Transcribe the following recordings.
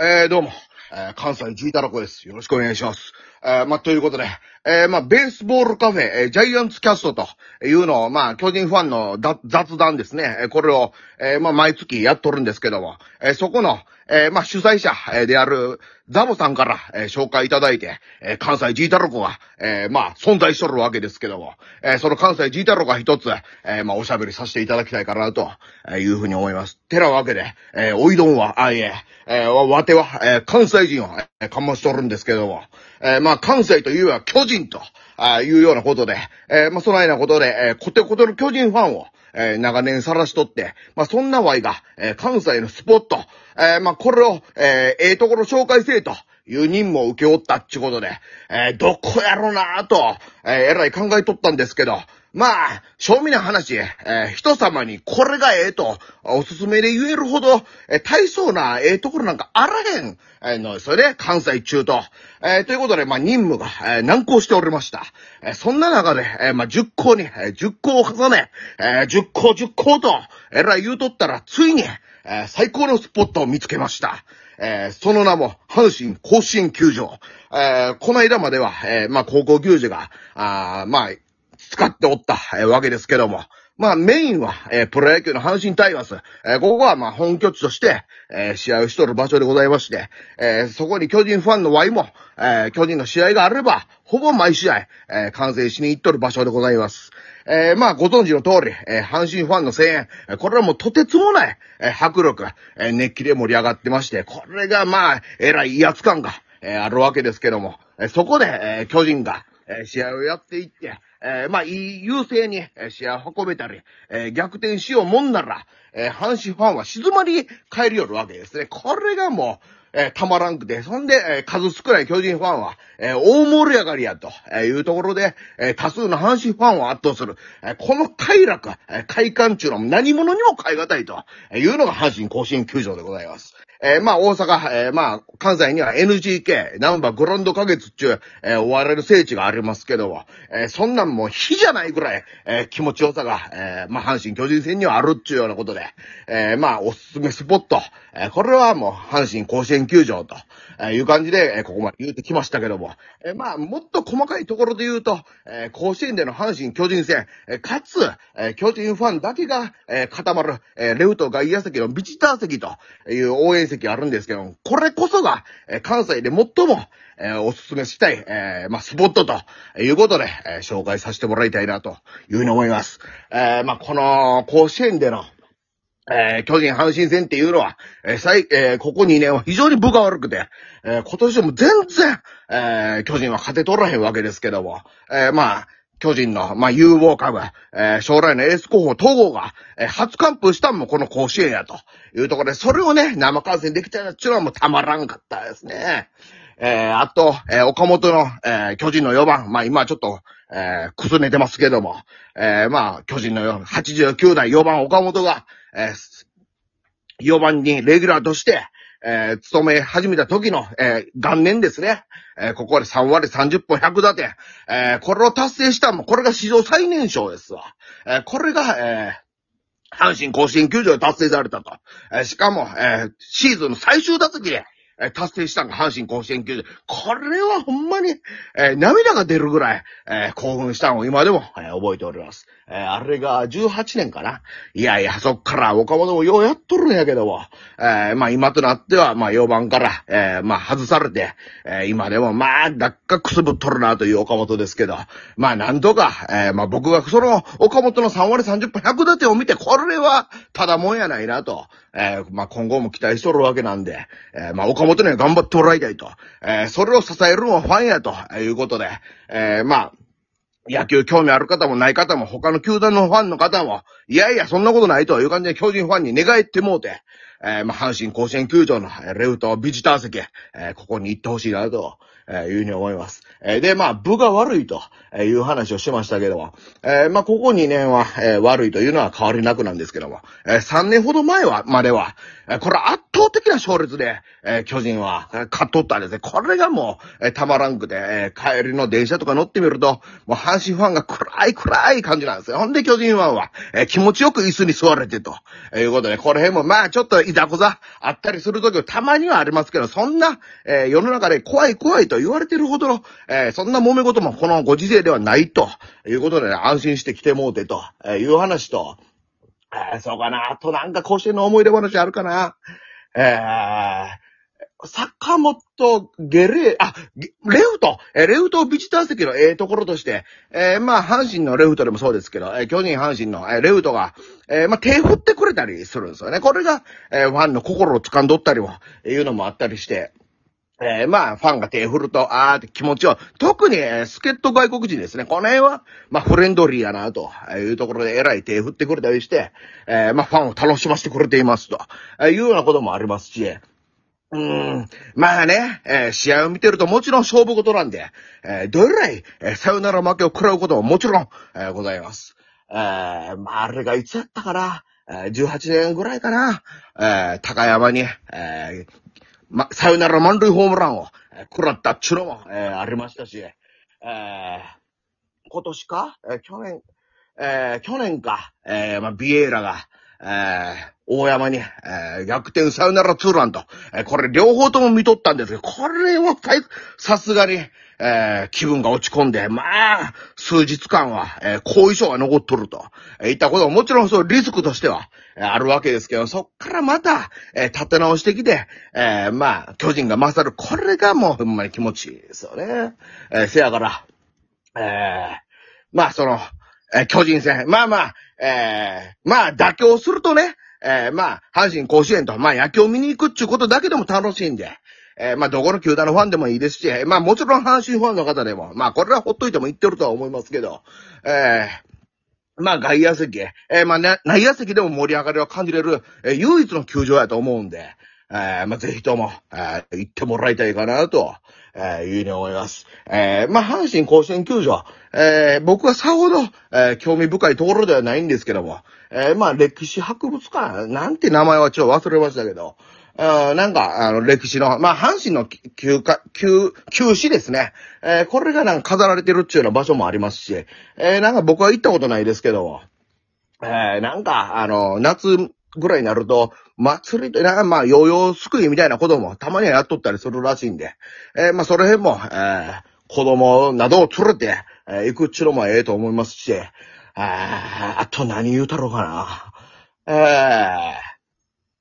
えー、どうも、えー、関西ジータラコです。よろしくお願いします。えー、まあ、ということで、えー、まあ、ベースボールカフェ、えー、ジャイアンツキャストというのを、まあ、巨人ファンの雑談ですね。えこれを、え、まあ、毎月やっとるんですけども、え、そこの、え、まあ、主催者であるザボさんから、え紹介いただいて、え関西ジータロコが、えまあ、存在しとるわけですけども、えその関西ジータロコが一つ、えまあ、おしゃべりさせていただきたいかなと、えいうふうに思います。てなわけで、えおいどんは、あ、いえ、えーわ、ては、え関西人を、えーかましとるんですけども、えーまあ、関西といえば巨人と、あいうようなことで、えーまあ、そのようなことで、えーコテコテの巨人ファンを、えー長年晒しとって、まあ、そんなワイが、えー関西のスポット、えーまあ、これを、えーええところ紹介せえと、いう任務を受け負ったっちゅうことで、えーどこやろなぁと、えーえらい考えとったんですけど、まあ、正味な話、えー人様にこれがええと、おすすめで言えるほど、えー大層なええところなんかあらへん、えーのですよね、関西中と。えーということで、まあ、任務が、えー難航しておりました。えーそんな中で、えーまあ、10校に、えー10校を重ね、えー10校10校と、えらい言うとったら、ついに、えー最高のスポットを見つけました。えーその名も、阪神甲子園球場。えーこの間までは、えーまあ、高校球児が、あまあ、使っておった、えわけですけども、まあメインは、えプロ野球の阪神タイガース。えここはまあ本拠地として、え試合をしとる場所でございまして、えそこに巨人ファンの Y も、え巨人の試合があれば、ほぼ毎試合、えー観戦しに行っとる場所でございます。えまあご存知の通り、え阪神ファンの声援、これはもうとてつもない、え迫力、え熱気で盛り上がってまして、これがまあ、えらい威圧感が、えあるわけですけども、えそこで、え巨人が、え試合をやっていって、えーまあ、いい優勢に、え試合を運べたり、えー逆転しようもんなら、えー阪神ファンは静まり返りよるわけですね。これがもう、えーたまらんくて、そんで、え数少ない巨人ファンは、え大盛り上がりやと、えいうところで、え多数の阪神ファンを圧倒する。えこの快楽、え快感中の何者にも代え難いというのが阪神甲子園球場でございます。えーまあ、大阪、えーまあ、関西には NGK、ナンバーグランド花月っていう、えー、追われる聖地がありますけども、えーそんなんもう火じゃないぐらい、えー気持ちよさが、えーまあ、阪神巨人戦にはあるっちゅうようなことで、えーまあ、おすすめスポット、えーこれはもう、阪神甲子園球場と、えいう感じで、えここまで言うてきましたけども、えまあ、もっと細かいところで言うと、え甲子園での阪神巨人戦、えかつ、えー巨人ファンだけが、え固まる、えレフト外野席のビジター席という応援席あるんですけども、これこそが、え関西で最も、えおすすめしたい、えまあ、スポットということで、え紹介させてもらいたいなというふうに思います。えまあ、この甲子園での、えー巨人阪神戦っていうのは、えー最、えーここ2年は非常に部が悪くて、えー今年でも全然、えー巨人は勝てとらへんわけですけども、えーまあ、巨人の、まあ、有望株、えー将来のエース候補、東郷が、えー初完封したんもこの甲子園やというところで、それをね、生観戦できたっていうのはもうたまらんかったですね。えーあと、えー岡本の、えー巨人の4番、まあ今ちょっと、えー、くすねてますけども、えーまあ、巨人の4 89代4番岡本が、えー4番にレギュラーとして、えー勤め始めた時の、えー元年ですね。えーここで3割30本100打点。えーこれを達成したも、これが史上最年少ですわ。えーこれが、えー阪神甲子園球場で達成されたと。えーしかも、えーシーズンの最終打席で、え達成したのが阪神甲子園球場。これはほんまに、えー涙が出るぐらい、えー興奮したのを今でも、えー覚えております。えあれが18年かないやいや、そっから岡本もようやっとるんやけども、えまあ今となっては、まあ4番から、えまあ外されて、え今でもまあ、だっかくすぶっとるなという岡本ですけど、まあなんとか、えまあ僕がその岡本の3割30分100打点を見て、これはただもんやないなと、えまあ今後も期待しとるわけなんで、えまあ岡本もとには頑張ってもらいたいと、えーそれを支えるのはファンやと。いうことで、えーまあ、野球興味ある方もない方も、他の球団のファンの方も、いやいや、そんなことないと。いう感じで巨人ファンに寝返ってもうて、えーまあ、阪神甲子園球場のレフトビジター席、えーここに行ってほしいなと、えーいうふうに思います。えで、まあ、部が悪いという話をしてましたけども、えまあ、ここ2年は、え悪いというのは変わりなくなんですけども、えー3年ほど前は、までは、えこれ圧倒的な勝率で、え巨人は、え勝っとったんですね。これがもう、えーたまらんくて、え帰りの電車とか乗ってみると、もう阪神ファンが暗い暗い感じなんですよ。ほんで巨人ファンは、え気持ちよく椅子に座れてと、えいうことで、この辺もまあちょっといざこざあったりするときはたまにはありますけど、そんな、えー、世の中で怖い怖いと言われてるほどの、えー、そんな揉め事もこのご時世ではないということで、ね、安心して来てもうてという話と、えー、そうかな。あとなんか甲子園の思い出話あるかな。えー、坂本ゲレー、あ、レフト、えレフトビジター席のええところとして、えー、まあ、阪神のレフトでもそうですけど、えー、巨人阪神の、えレフトが、えー、まあ、手振ってくれたりするんですよね。これが、えファンの心を掴んどったりも、いうのもあったりして、えー、まあ、ファンが手振ると、あーって気持ちを、特に、えー、助っ人外国人ですね。この辺は、まあ、フレンドリーやな、というところで、えらい手振ってくれたりして、えー、まあ、ファンを楽しませてくれています、とえいうようなこともありますし、うん。まあね、えー、試合を見てるともちろん勝負事なんで、えー、どれらい、えー、さよなら負けを食らうことももちろん、えー、ございます。えー、まあ、あれがいつやったかな、えー、18年ぐらいかな、えー、高山に、えー、ま、さよなら満塁ホームランを、食らったっちゅうのも、えー、ありましたし、えー、今年か、えー、去年、えー、去年か、えー、まあ、ビエイラが、えー、大山に、えー、逆転サヨナラツーランと、えー、これ両方とも見とったんですけど、これはさすがに、えー、気分が落ち込んで、まあ、数日間は、えー、後遺症が残っとると、えー、いったことももちろんそうリスクとしては、えー、あるわけですけど、そっからまた、えー、立て直してきて、えー、まあ、巨人が勝る、これがもうほんまに気持ちいいですよね。えー、せやから、えー、まあ、その、えー、巨人戦、まあまあ、えー、まあ、妥協するとね、えー、まあ、阪神甲子園と、まあ、野球を見に行くっていうことだけでも楽しいんで、えー、まあ、どこの球団のファンでもいいですし、まあ、もちろん阪神ファンの方でも、まあ、これはほっといても言ってるとは思いますけど、えー、まあ、外野席、えー、まあ、内野席でも盛り上がりを感じれる、えー、唯一の球場やと思うんで、えー、まあ、ぜひとも、えー、行ってもらいたいかなと、えー、いうふうに思います。えー、まあ、阪神甲子園球場、えー、僕はさほど、えー、興味深いところではないんですけども、えー、まあ、歴史博物館、なんて名前はちょっと忘れましたけど、あなんか、あの、歴史の、まあ、阪神の旧か、旧、旧史ですね。えー、これがなんか飾られてるっていうような場所もありますし、えー、なんか僕は行ったことないですけども、えー、なんか、あの、夏ぐらいになると、祭りと、なまあ、ヨーヨーすくいみたいなこともたまにはやっとったりするらしいんで、えー、まあ、その辺も、えー、子供などを連れて、えー、行くっちゅうのもええと思いますし、ああと何言うたろうかな。え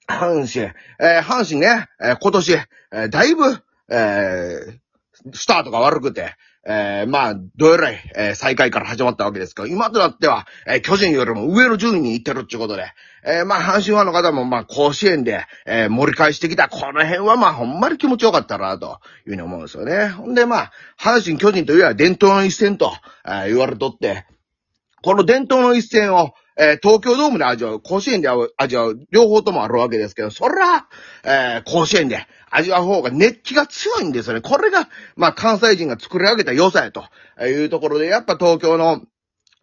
ー、阪神、えー、阪神ね、えー、今年、えー、だいぶ、えー、スタートが悪くて、えー、まあ、どえらい、えー、最下位から始まったわけですけど、今となっては、えー、巨人よりも上の順位に行ってるってことで、えー、まあ、阪神ファンの方も、まあ、甲子園で、えー、盛り返してきた、この辺は、まあ、ほんまに気持ちよかったな、というふうに思うんですよね。ほんで、まあ、阪神巨人といえば伝統の一戦と、えー、言われとって、この伝統の一戦を、えー、東京ドームで味わう、甲子園で味わう、両方ともあるわけですけど、そら、えー、甲子園で味わう方が熱気が強いんですよね。これが、まあ、関西人が作り上げた良さやというところで、やっぱ東京の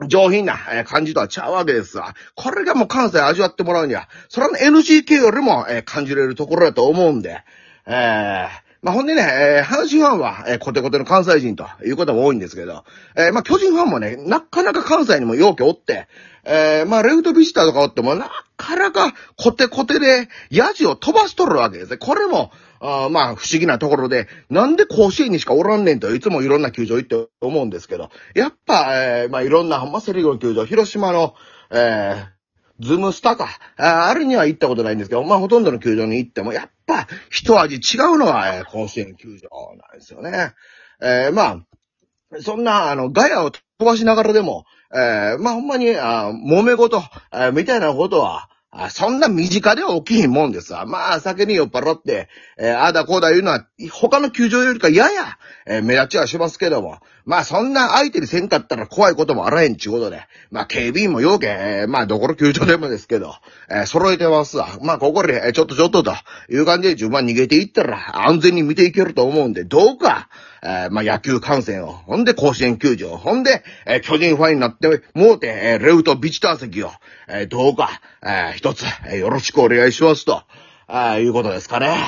上品な感じとは違うわけですわ。これがもう関西味わってもらうには、それは NGK よりも感じれるところだと思うんで、えーまあ、ほんでね、えー、阪神ファンは、えー、コテコテの関西人ということも多いんですけど、えー、まあ、巨人ファンもね、なかなか関西にも容器おって、えー、まあ、レフトビジターとかおっても、なかなかコテコテで、ヤジを飛ばしとるわけですね。これも、あまあ、不思議なところで、なんで甲子園にしかおらんねんと、いつもいろんな球場行って思うんですけど、やっぱ、えー、まあ、いろんな、まあ、セリーグの球場、広島の、えー、ズムスタか。あるには行ったことないんですけど、まあほとんどの球場に行っても、やっぱ一味違うのは、えー、甲子園球場なんですよね。えー、まあ、そんな、あの、ガヤを飛ばしながらでも、えー、まあほんまに、あ揉め事、えー、みたいなことは、あそんな身近では起きひんもんですわ。まあ、酒に酔っ払って、えー、あだこうだ言うのは、他の球場よりかやや、えー、目立ちはしますけども、まあ、そんな相手にせんかったら怖いこともあらへんちゅうことで、まあ、警備員も要件、えー、まあ、どこの球場でもですけど、えー、揃えてますわ。まあ、ここで、えー、ちょっとちょっとという感じで順番逃げていったら、安全に見ていけると思うんで、どうか、えー、まあ、野球観戦を、ほんで甲子園球場、ほんで、えー、巨人ファンになって、もうて、えー、レウトビチター席を、えー、どうか、えー、一つ、えー、よろしくお願いしますと、あいうことですかね。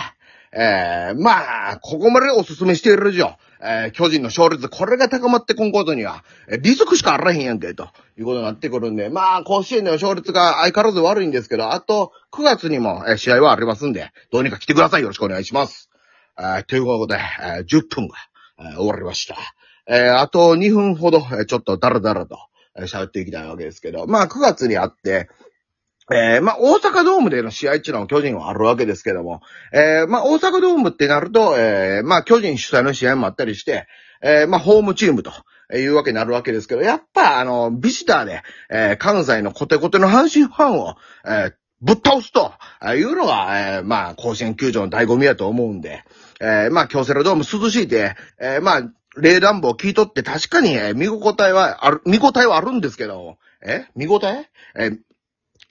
えー、まあ、ここまでお勧めしている以上、えー、巨人の勝率、これが高まってこんことには、えー、リスクしかあらへんやんけ、ということになってくるんで、まあ、甲子園の勝率が相変わらず悪いんですけど、あと、9月にも、えー、試合はありますんで、どうにか来てください。よろしくお願いします。えー、ということで、えー、10分が、終わりました。えー、あと2分ほど、ちょっとダラダラと、喋っていきたいわけですけど、まあ、9月にあって、えー、まあ、大阪ドームでの試合っていうのは巨人はあるわけですけども、えー、まあ、大阪ドームってなると、えー、まあ、巨人主催の試合もあったりして、えー、まあ、ホームチームというわけになるわけですけど、やっぱ、あの、ビジターで、えー、関西のコテコテの阪神ファンを、えー、ぶっ倒すと。いうのが、えー、まあ、甲子園球場の醍醐味やと思うんで、えー、まあ、京セラドーム涼しいで、えー、まあ、冷暖房聞いとって確かに、えー、見応えはある、見応えはあるんですけど、え？見応え？えー、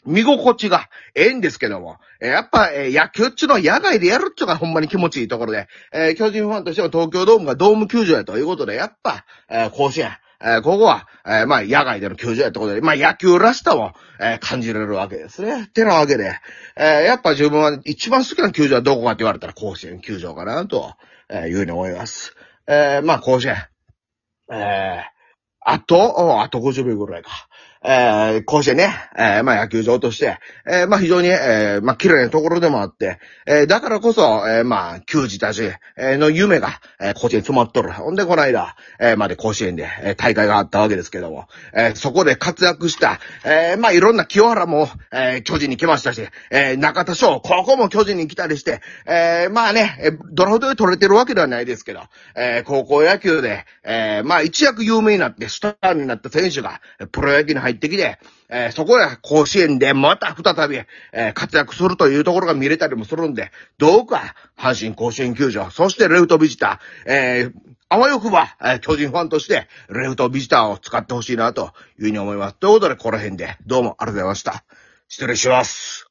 見心地がええんですけども、えー、やっぱ、えー、野球っちゅうのは野外でやるっちゅうがほんまに気持ちいいところで、えー、巨人ファンとしては東京ドームがドーム球場やということで、やっぱ、え甲子園、えここは、えまあ、野外での球場やってことで、まあ、野球らしさを、え感じられるわけですね。てなわけで、えやっぱ自分は一番好きな球場はどこかって言われたら甲子園球場かな、と、えいうふうに思います。えまあ、甲子園。えあと、あと50秒ぐらいか。えー、甲子園ね、えー、まあ野球場として、えー、まあ非常に、えー、まあ綺麗なところでもあって、えー、だからこそ、えー、まあ、球児たち、えの夢が、えー、甲子園詰まっとる。ほんで、この間、えー、まで甲子園で、えー、大会があったわけですけども、えー、そこで活躍した、えー、まあいろんな清原も、えー、巨人に来ましたし、えー、中田翔、ここも巨人に来たりして、えー、まあね、えドラフトで取れてるわけではないですけど、えー、高校野球で、えー、まあ一躍有名になって、スターになった選手が、プロ野球に入って入ってきて、えー、そこで甲子園でまた再び、えー、活躍するというところが見れたりもするんで、どうか、阪神甲子園球場、そしてレフトビジター、えー、あわよくば、えー、巨人ファンとして、レフトビジターを使ってほしいな、というふうに思います。ということで、この辺で、どうもありがとうございました。失礼します。